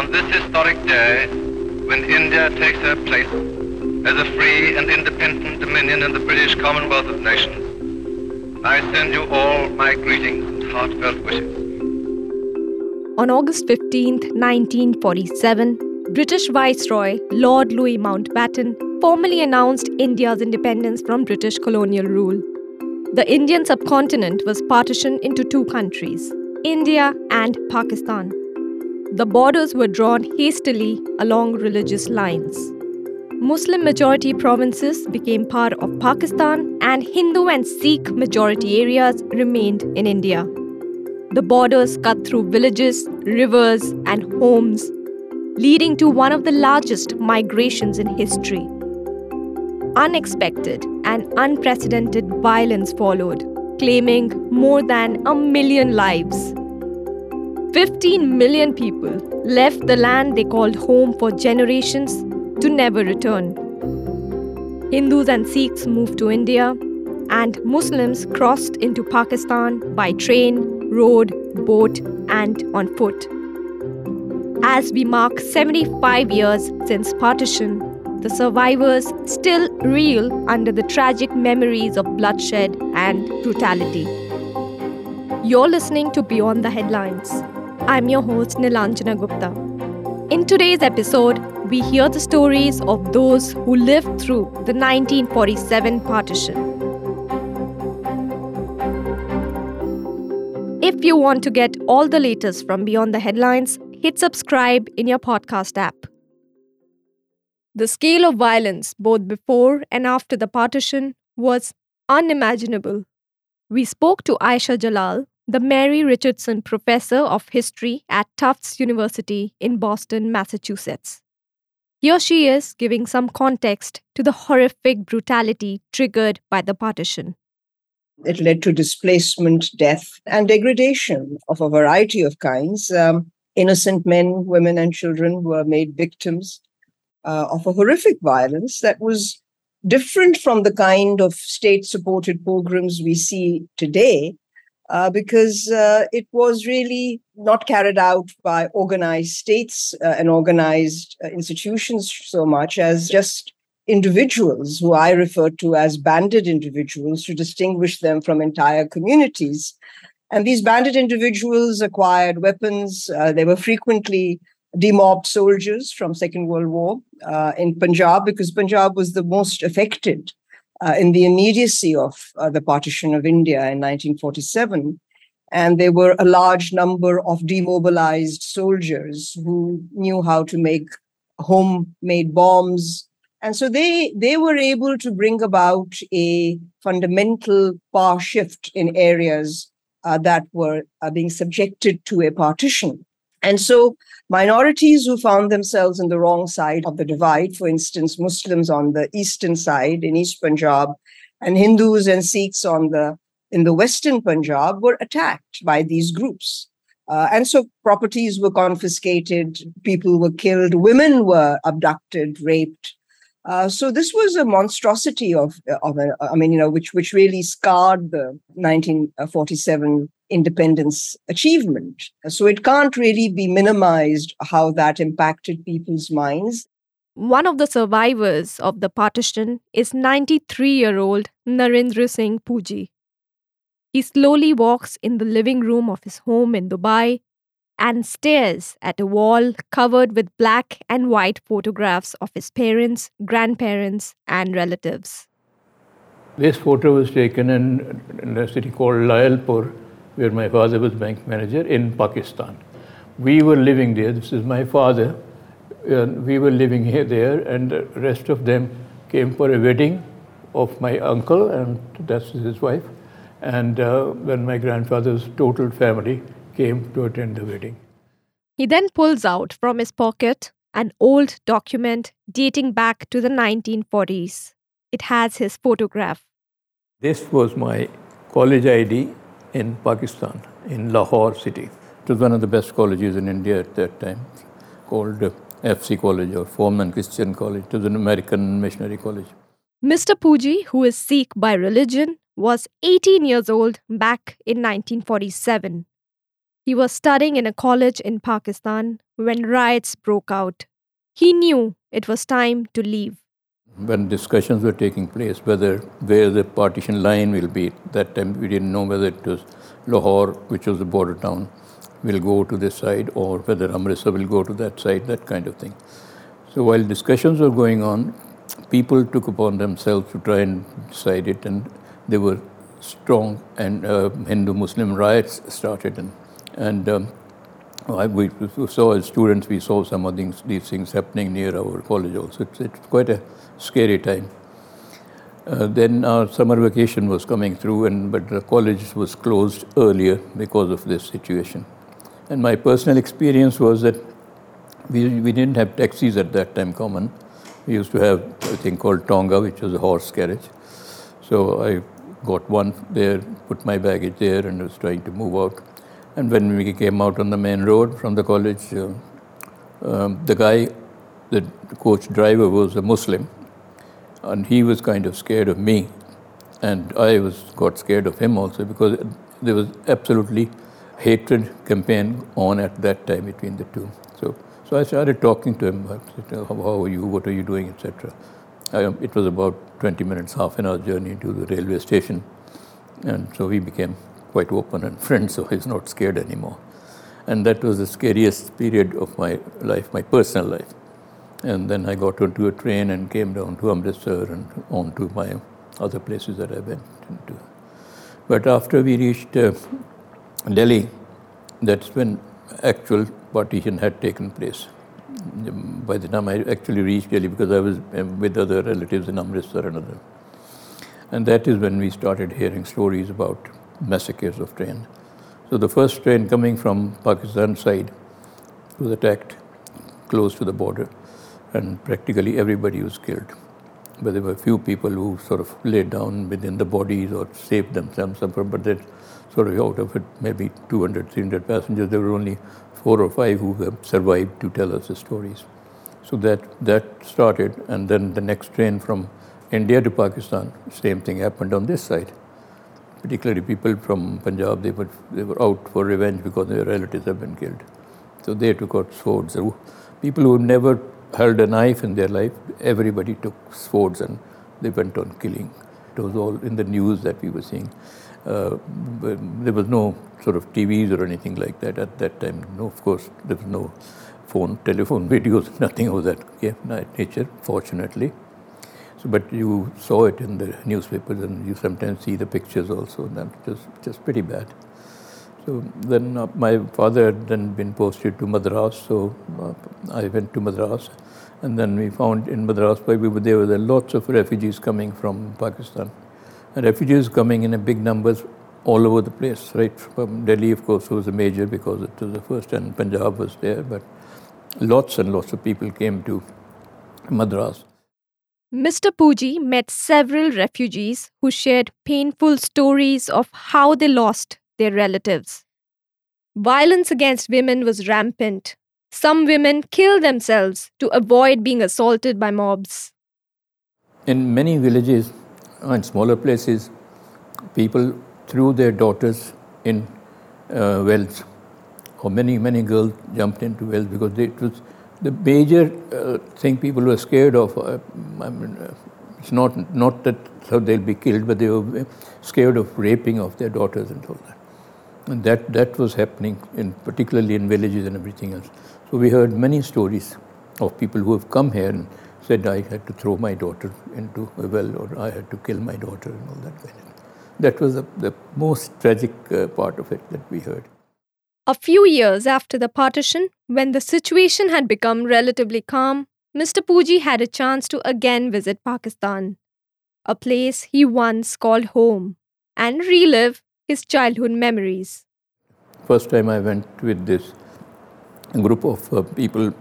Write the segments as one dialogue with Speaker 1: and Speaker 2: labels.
Speaker 1: On this historic day, when India takes her place as a free and independent dominion in the British Commonwealth of Nations, I send you all my greetings and heartfelt wishes.
Speaker 2: On August 15, 1947, British Viceroy Lord Louis Mountbatten formally announced India's independence from British colonial rule. The Indian subcontinent was partitioned into two countries, India and Pakistan. The borders were drawn hastily along religious lines. Muslim majority provinces became part of Pakistan, and Hindu and Sikh majority areas remained in India. The borders cut through villages, rivers, and homes, leading to one of the largest migrations in history. Unexpected and unprecedented violence followed, claiming more than a million lives. 15 million people left the land they called home for generations to never return. Hindus and Sikhs moved to India, and Muslims crossed into Pakistan by train, road, boat, and on foot. As we mark 75 years since partition, the survivors still reel under the tragic memories of bloodshed and brutality. You're listening to Beyond the Headlines. I'm your host, Nilanjana Gupta. In today's episode, we hear the stories of those who lived through the 1947 partition. If you want to get all the latest from Beyond the Headlines, hit subscribe in your podcast app. The scale of violence, both before and after the partition, was unimaginable. We spoke to Ayesha Jalal, the Mary Richardson Professor of History at Tufts University in Boston, Massachusetts. Here she is giving some context to the horrific brutality triggered by the partition.
Speaker 3: It led to displacement, death, and degradation of a variety of kinds. Um, innocent men, women, and children were made victims uh, of a horrific violence that was different from the kind of state supported pogroms we see today uh, because uh, it was really not carried out by organized states uh, and organized uh, institutions so much as just individuals who I refer to as banded individuals to distinguish them from entire communities. And these banded individuals acquired weapons. Uh, they were frequently demobbed soldiers from Second World War uh, in Punjab because Punjab was the most affected uh, in the immediacy of uh, the partition of India in 1947. And there were a large number of demobilized soldiers who knew how to make homemade bombs. And so they, they were able to bring about a fundamental power shift in areas uh, that were uh, being subjected to a partition. And so minorities who found themselves on the wrong side of the divide, for instance, Muslims on the eastern side in East Punjab, and Hindus and Sikhs on the in the western Punjab were attacked by these groups. Uh, and so properties were confiscated, people were killed, women were abducted, raped. Uh, so this was a monstrosity of, of a, I mean, you know, which which really scarred the 1947 independence achievement. So it can't really be minimized how that impacted people's minds.
Speaker 2: One of the survivors of the partition is 93 year old Narendra Singh Puji. He slowly walks in the living room of his home in Dubai and stares at a wall covered with black and white photographs of his parents, grandparents, and relatives.
Speaker 4: This photo was taken in, in a city called Lyallpur where my father was bank manager in Pakistan. We were living there. This is my father. we were living here there, and the rest of them came for a wedding of my uncle, and that's his wife. And uh, when my grandfather's total family came to attend the wedding.
Speaker 2: He then pulls out from his pocket an old document dating back to the 1940s. It has his photograph.
Speaker 4: This was my college ID in Pakistan, in Lahore city. It was one of the best colleges in India at that time, called FC College or Forman Christian College. It was an American missionary college.
Speaker 2: Mr. Puji, who is Sikh by religion, was 18 years old back in 1947. He was studying in a college in Pakistan when riots broke out. He knew it was time to leave.
Speaker 4: When discussions were taking place, whether where the partition line will be, that time we didn't know whether it was Lahore, which was the border town, will go to this side, or whether Amritsar will go to that side, that kind of thing. So while discussions were going on, people took upon themselves to try and decide it, and there were strong and uh, Hindu-Muslim riots started, and, and um, we saw as students, we saw some of these, these things happening near our college also. It's, it's quite a scary time. Uh, then our summer vacation was coming through, and but the college was closed earlier because of this situation. And my personal experience was that we, we didn't have taxis at that time common. We used to have a thing called Tonga, which was a horse carriage. So I got one there, put my baggage there, and was trying to move out. And when we came out on the main road from the college, uh, um, the guy, the coach driver, was a Muslim, and he was kind of scared of me, and I was got scared of him also because there was absolutely hatred campaign on at that time between the two. So, so I started talking to him. How are you? What are you doing, etc. It was about 20 minutes, half an hour journey to the railway station, and so we became quite open and friends, so he's not scared anymore. And that was the scariest period of my life, my personal life. And then I got onto a train and came down to Amritsar and on to my other places that I went into. But after we reached uh, Delhi, that's when actual partition had taken place. By the time I actually reached Delhi, because I was um, with other relatives in Amritsar and other. And that is when we started hearing stories about massacres of train. So the first train coming from Pakistan side was attacked close to the border, and practically everybody was killed. But there were a few people who sort of laid down within the bodies or saved themselves, but that sort of out of it, maybe 200, 300 passengers, there were only four or five who have survived to tell us the stories. So that, that started, and then the next train from India to Pakistan, same thing happened on this side particularly people from Punjab, they were, they were out for revenge because their relatives have been killed. So they took out swords. People who never held a knife in their life, everybody took swords and they went on killing. It was all in the news that we were seeing. Uh, there was no sort of TVs or anything like that at that time. No, of course, there was no phone, telephone, videos, nothing of that nature, fortunately. So, but you saw it in the newspapers, and you sometimes see the pictures also. And that just just pretty bad. So then uh, my father had then been posted to Madras, so uh, I went to Madras, and then we found in Madras where we were there were lots of refugees coming from Pakistan, and refugees coming in big numbers all over the place. Right from Delhi, of course, was a major because it was the first, and Punjab was there, but lots and lots of people came to Madras.
Speaker 2: Mr. Pooji met several refugees who shared painful stories of how they lost their relatives. Violence against women was rampant. Some women killed themselves to avoid being assaulted by mobs.
Speaker 4: In many villages and smaller places, people threw their daughters in uh, wells, or many, many girls jumped into wells because they, it was the major uh, thing people were scared of, uh, I mean, uh, it's not, not that so they'll be killed, but they were scared of raping of their daughters and all that. And that, that was happening, in, particularly in villages and everything else. So we heard many stories of people who have come here and said, I had to throw my daughter into a well, or I had to kill my daughter, and all that kind of thing. That was the, the most tragic uh, part of it that we heard.
Speaker 2: A few years after the partition, when the situation had become relatively calm, Mr. Pooji had a chance to again visit Pakistan, a place he once called home, and relive his childhood memories.
Speaker 4: First time I went with this group of uh, people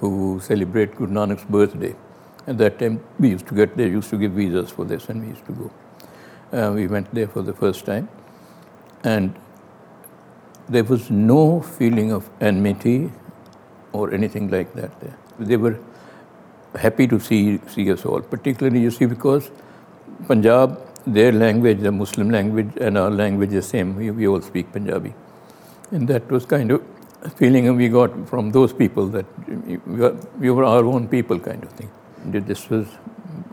Speaker 4: who celebrate Guru Nanak's birthday. At that time, we used to get, they used to give visas for this, and we used to go. Uh, we went there for the first time. And there was no feeling of enmity or anything like that there. They were happy to see, see us all, particularly, you see, because Punjab, their language, the Muslim language, and our language is same. We, we all speak Punjabi. And that was kind of feeling we got from those people that we were our own people, kind of thing. This was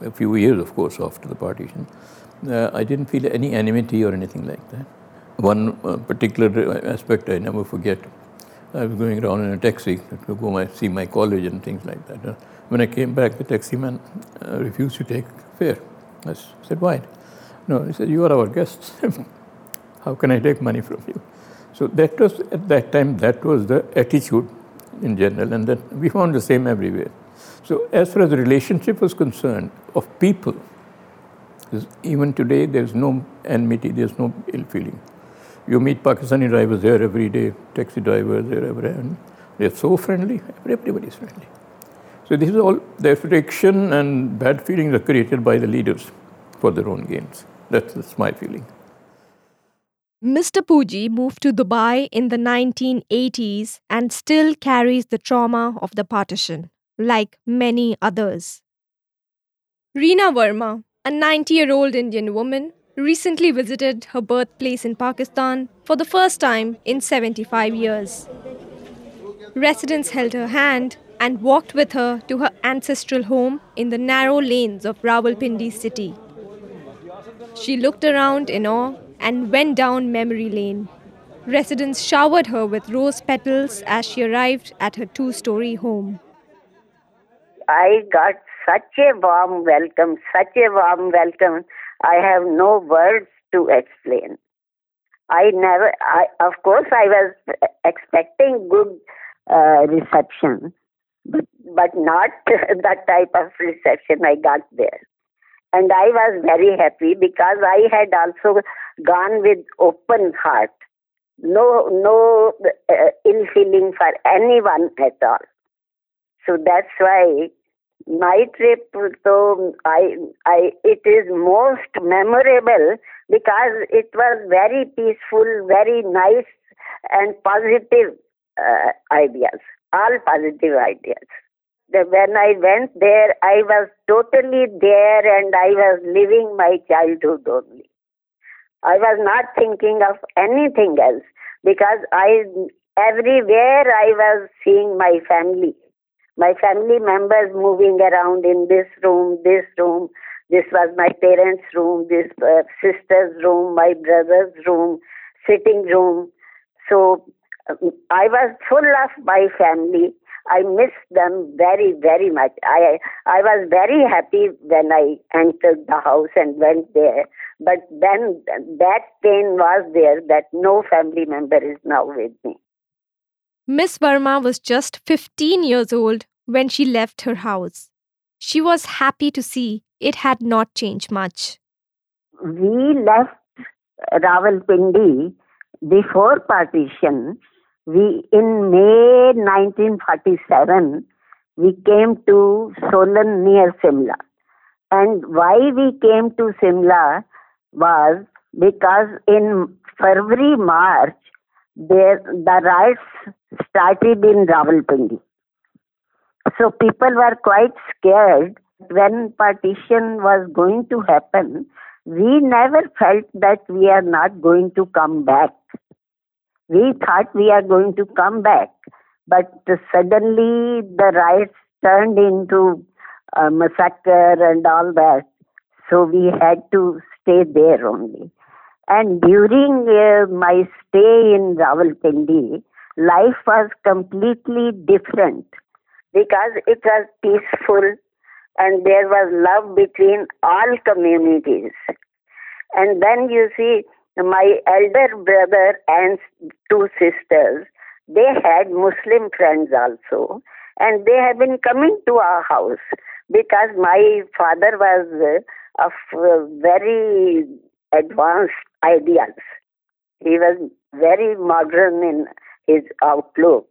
Speaker 4: a few years, of course, after the partition. Uh, I didn't feel any enmity or anything like that. One uh, particular aspect I never forget. I was going around in a taxi to go my, see my college and things like that. Uh, when I came back, the taxi man uh, refused to take fare. I said, why? No, he said, you are our guests. How can I take money from you? So that was, at that time, that was the attitude in general, and then we found the same everywhere. So as far as the relationship was concerned, of people, even today, there's no enmity, there's no ill feeling. You meet Pakistani drivers there every day, taxi drivers there every day, and they're so friendly, everybody's friendly. So this is all, the friction and bad feelings are created by the leaders for their own gains. That's, that's my feeling.
Speaker 2: Mr. Pooji moved to Dubai in the 1980s and still carries the trauma of the partition, like many others. Reena Verma, a 90 year old Indian woman, recently visited her birthplace in Pakistan for the first time in 75 years. Residents held her hand and walked with her to her ancestral home in the narrow lanes of Rawalpindi city. She looked around in awe and went down memory lane. Residents showered her with rose petals as she arrived at her two story home.
Speaker 5: I got such a warm welcome, such a warm welcome. I have no words to explain. I never, I, of course, I was expecting good uh, reception, but, but not that type of reception I got there. And I was very happy because I had also gone with open heart. No, no uh, ill feeling for anyone at all. So that's why my trip so I, I, it is most memorable because it was very peaceful, very nice and positive uh, ideas, all positive ideas. The, when I went there, I was totally there and I was living my childhood only. I was not thinking of anything else because I everywhere I was seeing my family my family members moving around in this room, this room. This was my parents' room, this uh, sister's room, my brother's room, sitting room. So um, I was full of my family. I missed them very, very much. I I was very happy when I entered the house and went there. But then that pain was there that no family member is now with me.
Speaker 2: Miss Verma was just 15 years old when she left her house. She was happy to see it had not changed much.
Speaker 5: We left Rawalpindi before partition. We in May 1947 we came to Solan near Simla. And why we came to Simla was because in February March there the riots started in Rawalpindi. So people were quite scared when partition was going to happen. We never felt that we are not going to come back. We thought we are going to come back, but suddenly the riots turned into a massacre and all that. So we had to stay there only. And during uh, my stay in Rawalpindi, life was completely different because it was peaceful and there was love between all communities. And then you see, my elder brother and two sisters, they had Muslim friends also, and they have been coming to our house because my father was of very advanced ideas. He was very modern in his outlook.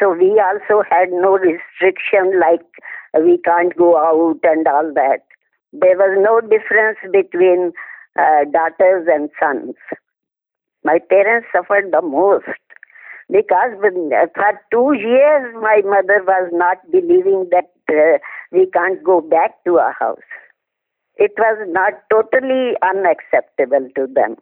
Speaker 5: So we also had no restriction like we can't go out and all that. There was no difference between uh, daughters and sons. My parents suffered the most because for two years my mother was not believing that uh, we can't go back to our house. It was not totally unacceptable to them.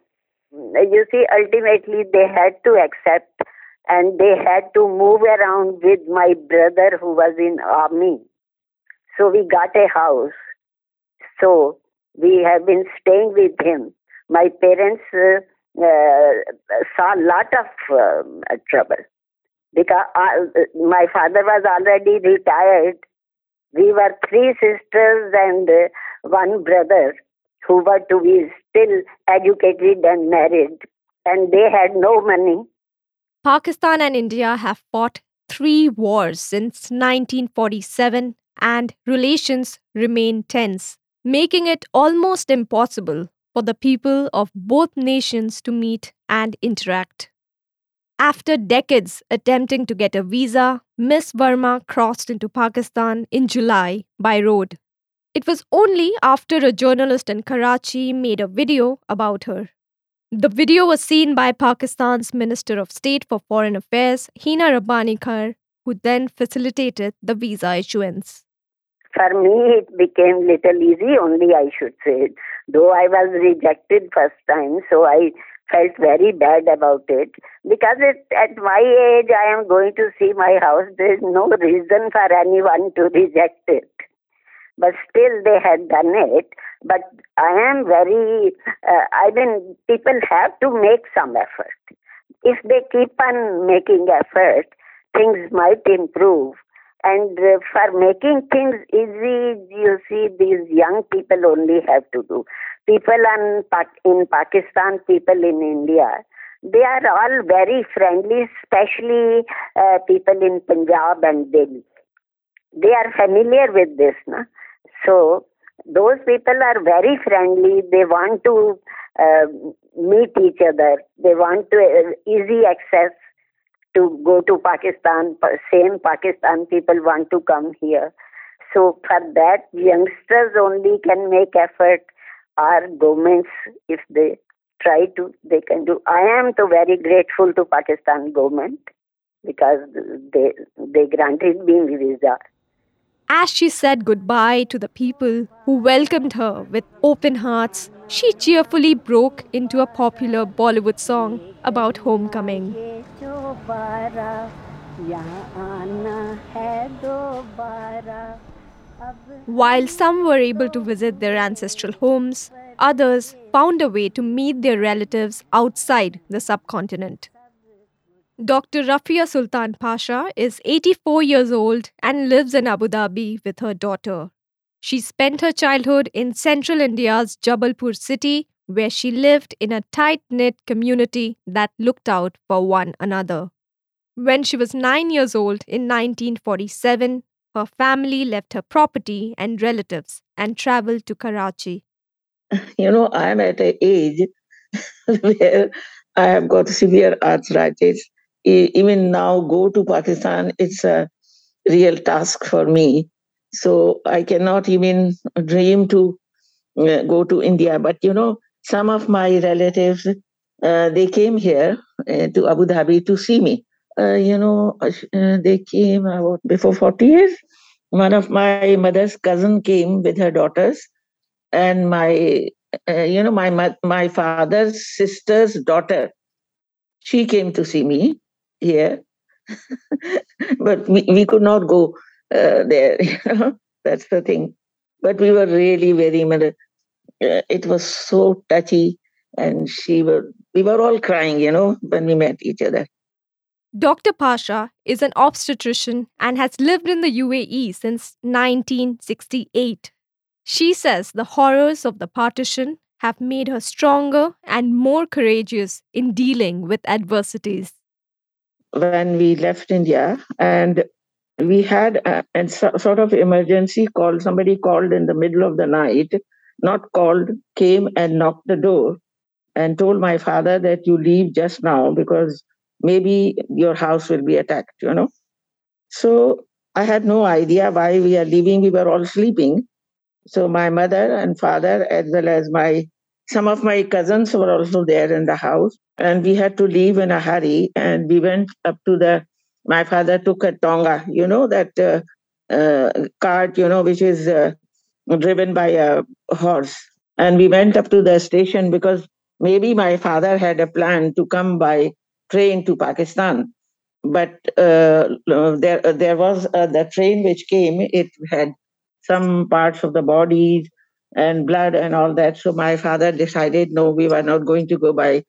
Speaker 5: you see, ultimately they had to accept and they had to move around with my brother who was in army. So we got a house. So we have been staying with him. My parents uh, uh, saw a lot of um, trouble because uh, my father was already retired. We were three sisters and uh, one brother who were to be still educated and married, and they had no money.
Speaker 2: Pakistan and India have fought three wars since 1947, and relations remain tense, making it almost impossible for the people of both nations to meet and interact. After decades attempting to get a visa, Miss Verma crossed into Pakistan in July by road. It was only after a journalist in Karachi made a video about her. The video was seen by Pakistan's Minister of State for Foreign Affairs, Hina Rabbani Khar, who then facilitated the visa issuance.
Speaker 5: For me, it became little easy only, I should say. Though I was rejected first time, so I felt very bad about it because it, at my age I am going to see my house. There is no reason for anyone to reject it. But still, they had done it. But I am very, uh, I mean, people have to make some effort. If they keep on making effort, things might improve. And uh, for making things easy, you see, these young people only have to do people in, in Pakistan, people in India, they are all very friendly, especially uh, people in Punjab and Delhi. They are familiar with this. Na? So, those people are very friendly. They want to uh, meet each other. They want to uh, easy access to go to Pakistan. Same Pakistan people want to come here. So for that, youngsters only can make effort our governments, if they try to, they can do. I am so very grateful to Pakistan government because they they granted me visa.
Speaker 2: As she said goodbye to the people who welcomed her with open hearts, she cheerfully broke into a popular Bollywood song about homecoming. While some were able to visit their ancestral homes, others found a way to meet their relatives outside the subcontinent. Dr. Rafia Sultan Pasha is 84 years old and lives in Abu Dhabi with her daughter. She spent her childhood in central India's Jabalpur city, where she lived in a tight knit community that looked out for one another. When she was nine years old in 1947, her family left her property and relatives and traveled to Karachi.
Speaker 6: You know, I'm at an age where I have got severe arthritis. Even now, go to Pakistan, it's a real task for me. So I cannot even dream to uh, go to India. But you know, some of my relatives, uh, they came here uh, to Abu Dhabi to see me. Uh, you know, uh, they came about before 40 years one of my mother's cousin came with her daughters and my uh, you know my my father's sister's daughter she came to see me here but we, we could not go uh, there that's the thing but we were really very uh, it was so touchy and she were we were all crying you know when we met each other
Speaker 2: Dr. Pasha is an obstetrician and has lived in the UAE since 1968. She says the horrors of the partition have made her stronger and more courageous in dealing with adversities.
Speaker 6: When we left India and we had a, a sort of emergency call, somebody called in the middle of the night, not called, came and knocked the door and told my father that you leave just now because maybe your house will be attacked, you know. So I had no idea why we are leaving. We were all sleeping. So my mother and father, as well as my some of my cousins were also there in the house, and we had to leave in a hurry. And we went up to the. My father took a tonga, you know that uh, uh, cart, you know, which is uh, driven by a horse. And we went up to the station because maybe my father had a plan to come by train to Pakistan, but uh, there there was uh, the train which came. It had some parts of the body and blood and all that. So my father decided, no, we were not going to go by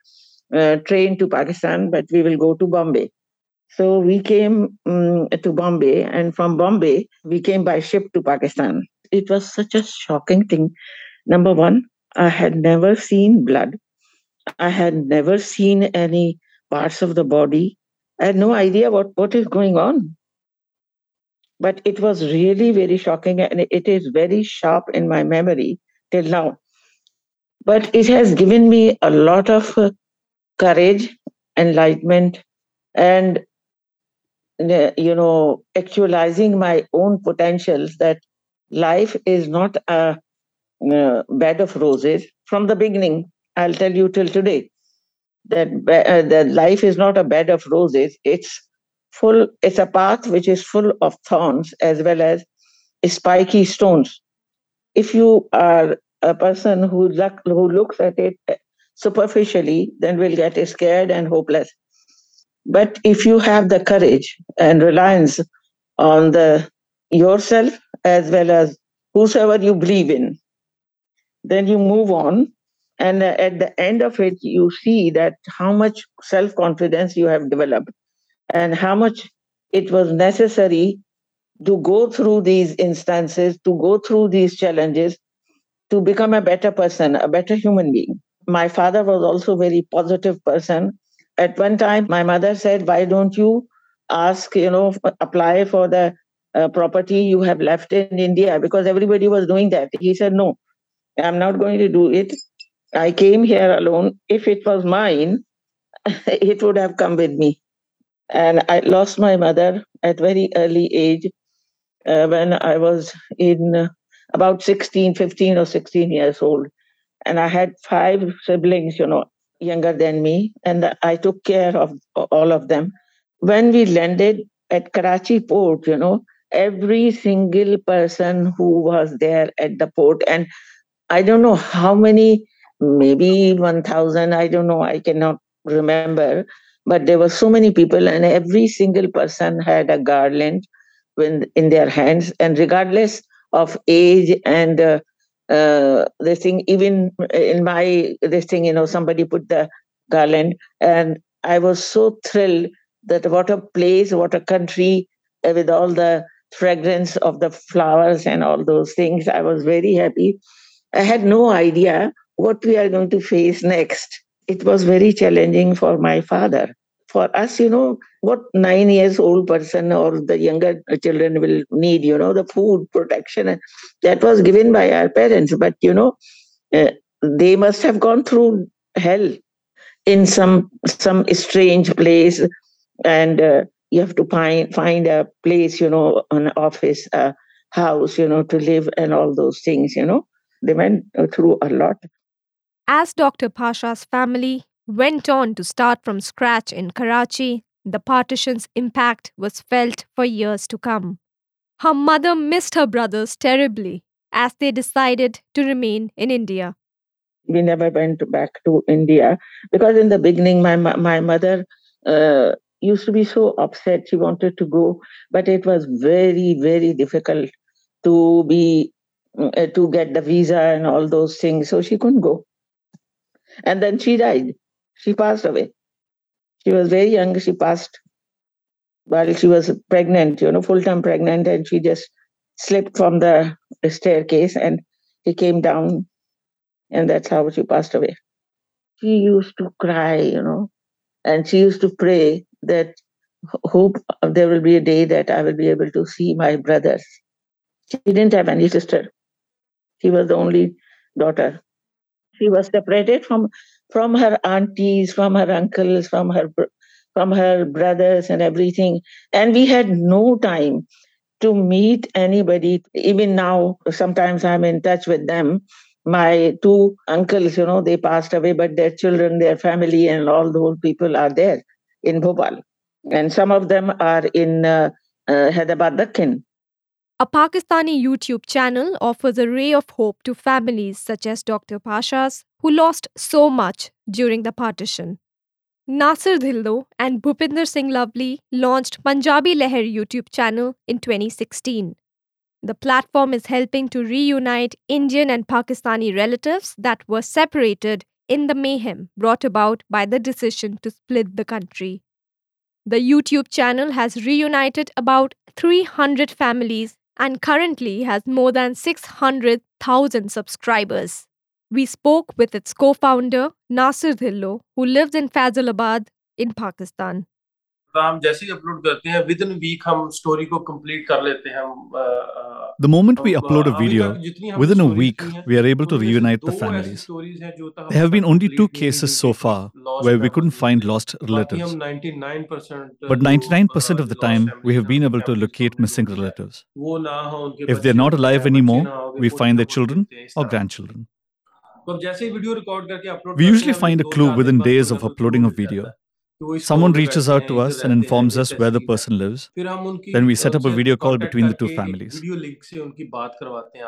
Speaker 6: uh, train to Pakistan, but we will go to Bombay. So we came um, to Bombay, and from Bombay, we came by ship to Pakistan. It was such a shocking thing. Number one, I had never seen blood. I had never seen any parts of the body. I had no idea what, what is going on. But it was really very shocking and it is very sharp in my memory till now. But it has given me a lot of uh, courage, enlightenment, and you know, actualizing my own potentials that life is not a, a uh, bed of roses from the beginning. I'll tell you till today that uh, that life is not a bed of roses. It's full. It's a path which is full of thorns as well as spiky stones. If you are a person who look, who looks at it superficially, then will get scared and hopeless. But if you have the courage and reliance on the yourself as well as whosoever you believe in, then you move on and at the end of it you see that how much self confidence you have developed and how much it was necessary to go through these instances to go through these challenges to become a better person a better human being. My father was also a very positive person. At one time my mother said why don't you ask you know apply for the uh, property you have left in india? Because everybody was doing that. He said no i'm not going to do it. I came here alone. If it was mine, it would have come with me. And I lost my mother at very early age uh, when I was in uh, about 16, 15 or 16 years old. And I had five siblings, you know, younger than me. And I took care of all of them. When we landed at Karachi port, you know, every single person who was there at the port, and I don't know how many maybe 1000 i don't know i cannot remember but there were so many people and every single person had a garland when, in their hands and regardless of age and uh, uh, this thing even in my this thing you know somebody put the garland and i was so thrilled that what a place what a country uh, with all the fragrance of the flowers and all those things i was very happy i had no idea what we are going to face next. It was very challenging for my father. For us, you know, what nine years old person or the younger children will need, you know, the food protection that was given by our parents. But, you know, uh, they must have gone through hell in some some strange place and uh, you have to find find a place you know an office a house you know to live and all those things you know they went through a lot
Speaker 2: as Dr. Pasha's family went on to start from scratch in Karachi, the partition's impact was felt for years to come. Her mother missed her brothers terribly as they decided to remain in India.
Speaker 6: We never went back to India because in the beginning, my my mother uh, used to be so upset. She wanted to go, but it was very very difficult to be uh, to get the visa and all those things, so she couldn't go. And then she died. She passed away. She was very young. She passed while she was pregnant, you know, full time pregnant, and she just slipped from the staircase and he came down, and that's how she passed away. She used to cry, you know, and she used to pray that hope there will be a day that I will be able to see my brothers. She didn't have any sister. She was the only daughter. She was separated from from her aunties, from her uncles, from her from her brothers and everything. And we had no time to meet anybody. Even now, sometimes I'm in touch with them. My two uncles, you know, they passed away, but their children, their family, and all those people are there in Bhopal. And some of them are in uh, uh, Hyderabad, Dakhin.
Speaker 2: A Pakistani YouTube channel offers a ray of hope to families such as Dr. Pasha's, who lost so much during the partition. Nasir Dhillon and Bhupinder Singh Lovely launched Punjabi Leher YouTube channel in 2016. The platform is helping to reunite Indian and Pakistani relatives that were separated in the mayhem brought about by the decision to split the country. The YouTube channel has reunited about 300 families and currently has more than 600,000 subscribers. We spoke with its co founder, Nasir Dhillon, who lives in Faisalabad in Pakistan.
Speaker 7: हम जैसे ही upload करते हैं with in week हम story को complete कर लेते हैं
Speaker 8: The moment we upload a video, within a week, we are able to reunite the families. There have been only two cases so far where we couldn't find lost relatives. But 99% of the time, we have been able to locate missing relatives. If they're not alive anymore, we find their children or grandchildren. We usually find a clue within days of uploading a video. Someone reaches out to us and informs us where the person lives. Then we set up a video call between the two families.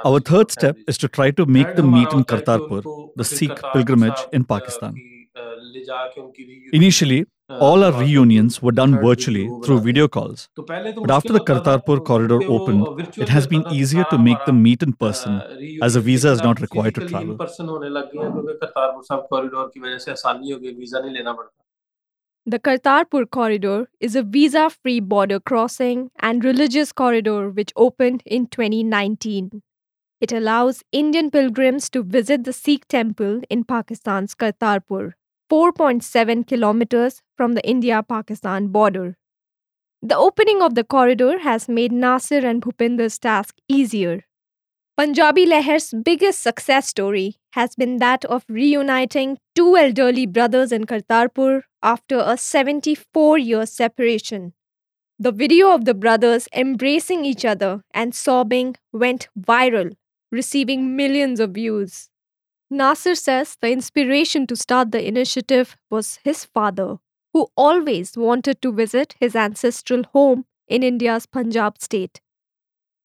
Speaker 8: Our third step is to try to make them meet in Kartarpur, the Sikh pilgrimage in Pakistan. Initially, all our reunions were done virtually through video calls. But after the Kartarpur corridor opened, it has been easier to make them meet in person as a visa is not required to travel.
Speaker 2: The Kartarpur corridor is a visa free border crossing and religious corridor which opened in 2019. It allows Indian pilgrims to visit the Sikh temple in Pakistan's Kartarpur, 4.7 kilometers from the India Pakistan border. The opening of the corridor has made Nasir and Bhupinder's task easier. Punjabi Leher's biggest success story has been that of reuniting two elderly brothers in Kartarpur after a 74 year separation. The video of the brothers embracing each other and sobbing went viral, receiving millions of views. Nasir says the inspiration to start the initiative was his father, who always wanted to visit his ancestral home in India's Punjab state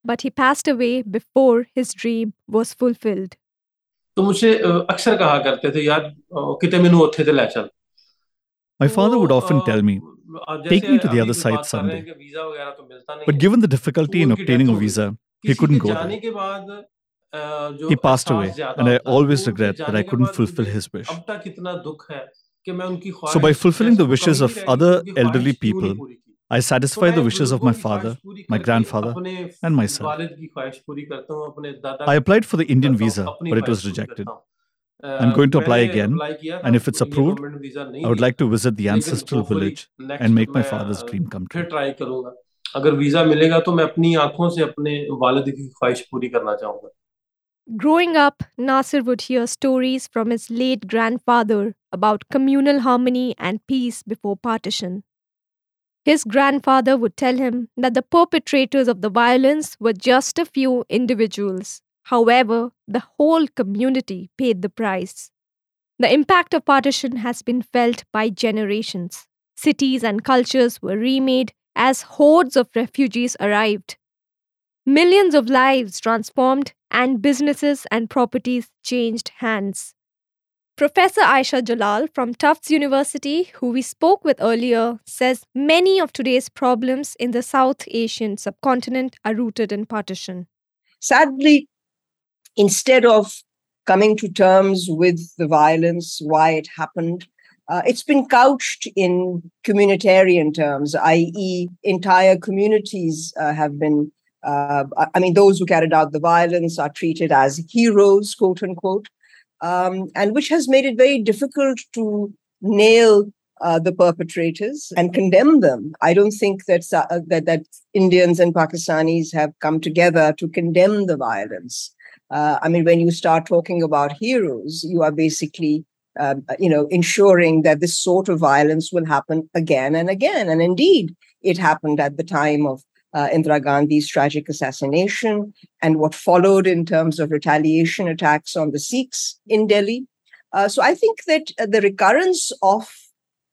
Speaker 2: but he passed away before his dream was fulfilled.
Speaker 7: मुझे अक्सर कहा करते थे यार चल
Speaker 8: My father would often tell me, Take me to the other side someday. But given the difficulty in obtaining a visa, he couldn't go there. He passed away, and I always regret that I couldn't fulfill his wish. So, by fulfilling the wishes of other elderly people, I satisfy the wishes of my father, my grandfather, and myself. I applied for the Indian visa, but it was rejected. I'm going to apply again, and if it's approved, I would like to visit the ancestral village and make my father's dream come true.
Speaker 7: अगर visa मिलेगा तो मैं अपनी आंखों से अपने वालिद की ख्वाहिश पूरी करना चाहूंगा
Speaker 2: Growing up, Nasir would hear stories from his late grandfather about communal harmony and peace before partition. His grandfather would tell him that the perpetrators of the violence were just a few individuals. However, the whole community paid the price. The impact of partition has been felt by generations. Cities and cultures were remade as hordes of refugees arrived. Millions of lives transformed, and businesses and properties changed hands. Professor Ayesha Jalal from Tufts University, who we spoke with earlier, says many of today's problems in the South Asian subcontinent are rooted in partition.
Speaker 3: Sadly, instead of coming to terms with the violence, why it happened, uh, it's been couched in communitarian terms, i.e., entire communities uh, have been uh, I mean, those who carried out the violence are treated as heroes, quote unquote, um, and which has made it very difficult to nail uh, the perpetrators and condemn them. I don't think that, uh, that that Indians and Pakistanis have come together to condemn the violence. Uh, I mean, when you start talking about heroes, you are basically, um, you know, ensuring that this sort of violence will happen again and again. And indeed, it happened at the time of uh, Indira Gandhi's tragic assassination and what followed in terms of retaliation attacks on the Sikhs in Delhi. Uh, so I think that uh, the recurrence of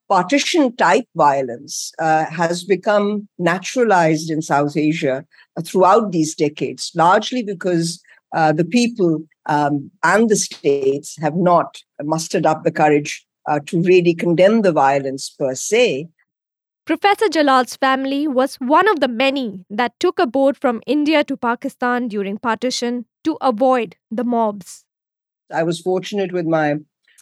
Speaker 3: partition type violence uh, has become naturalized in South Asia throughout these decades, largely because uh, the people um, and the states have not mustered up the courage uh, to really condemn the violence per se.
Speaker 2: Professor Jalal's family was one of the many that took a boat from India to Pakistan during partition to avoid the mobs.
Speaker 3: I was fortunate with my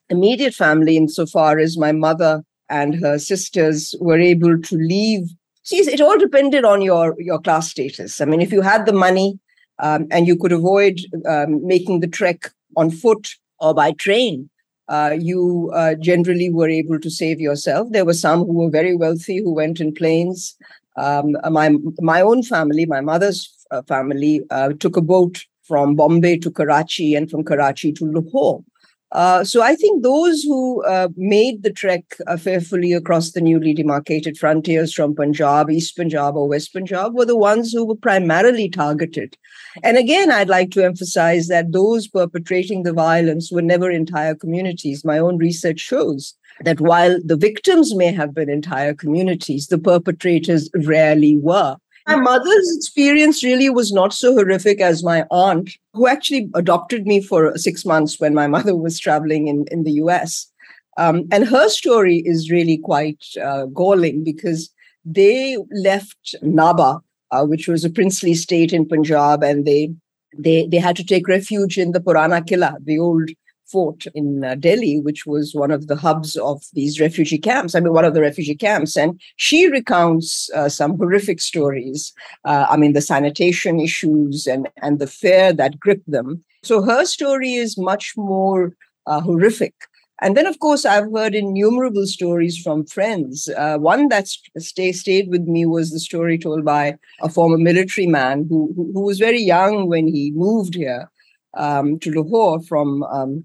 Speaker 3: immediate family insofar as my mother and her sisters were able to leave. See, it all depended on your, your class status. I mean, if you had the money um, and you could avoid um, making the trek on foot or by train, uh, you uh, generally were able to save yourself. There were some who were very wealthy who went in planes. Um, my my own family, my mother's uh, family, uh, took a boat from Bombay to Karachi and from Karachi to Lahore. Uh, so I think those who uh, made the trek uh, fearfully across the newly demarcated frontiers from Punjab, East Punjab, or West Punjab were the ones who were primarily targeted. And again, I'd like to emphasize that those perpetrating the violence were never entire communities. My own research shows that while the victims may have been entire communities, the perpetrators rarely were. My mother's experience really was not so horrific as my aunt, who actually adopted me for six months when my mother was traveling in, in the US. Um, and her story is really quite uh, galling because they left Nabha, uh, which was a princely state in Punjab, and they they they had to take refuge in the Purana Killa, the old fort in uh, Delhi, which was one of the hubs of these refugee camps. I mean, one of the refugee camps. And she recounts uh, some horrific stories. Uh, I mean, the sanitation issues and, and the fear that gripped them. So her story is much more uh, horrific. And then, of course, I've heard innumerable stories from friends. Uh, one that stay, stayed with me was the story told by a former military man who, who, was very young when he moved here um, to Lahore from um,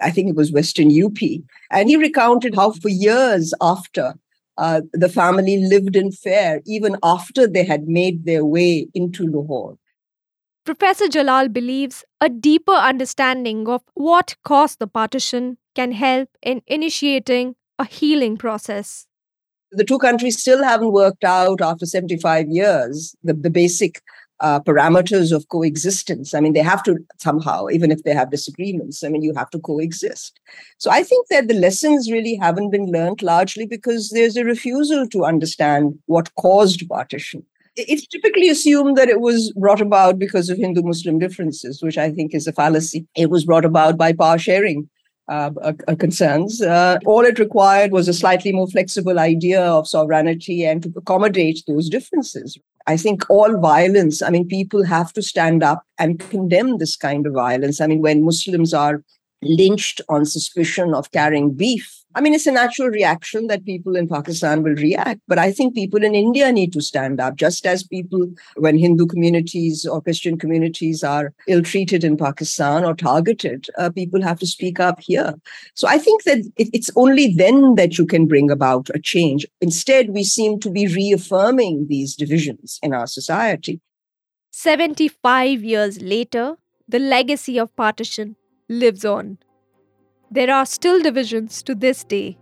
Speaker 3: I think it was Western UP. And he recounted how for years after uh, the family lived in fear, even after they had made their way into Lahore.
Speaker 2: Professor Jalal believes a deeper understanding of what caused the partition can help in initiating a healing process.
Speaker 3: The two countries still haven't worked out after 75 years the, the basic uh, parameters of coexistence. I mean, they have to somehow, even if they have disagreements, I mean, you have to coexist. So I think that the lessons really haven't been learned largely because there's a refusal to understand what caused partition. It's typically assumed that it was brought about because of Hindu Muslim differences, which I think is a fallacy. It was brought about by power sharing uh, uh, concerns. Uh, all it required was a slightly more flexible idea of sovereignty and to accommodate those differences. I think all violence, I mean, people have to stand up and condemn this kind of violence. I mean, when Muslims are lynched on suspicion of carrying beef, I mean, it's a natural reaction that people in Pakistan will react. But I think people in India need to stand up, just as people, when Hindu communities or Christian communities are ill treated in Pakistan or targeted, uh, people have to speak up here. So I think that it, it's only then that you can bring about a change. Instead, we seem to be reaffirming these divisions in our society.
Speaker 2: 75 years later, the legacy of partition lives on. There are still divisions to this day.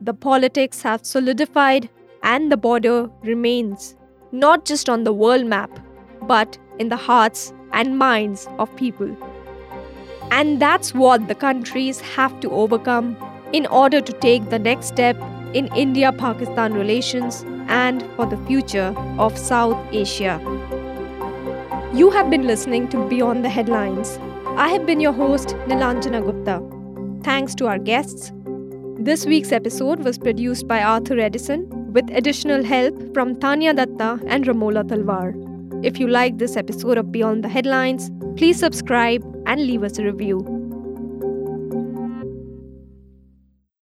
Speaker 2: The politics have solidified and the border remains, not just on the world map, but in the hearts and minds of people. And that's what the countries have to overcome in order to take the next step in India Pakistan relations and for the future of South Asia. You have been listening to Beyond the Headlines. I have been your host, Nilanjana Gupta. Thanks to our guests. This week's episode was produced by Arthur Edison with additional help from Tanya Datta and Ramola Talwar. If you like this episode of Beyond the Headlines, please subscribe and leave us a review.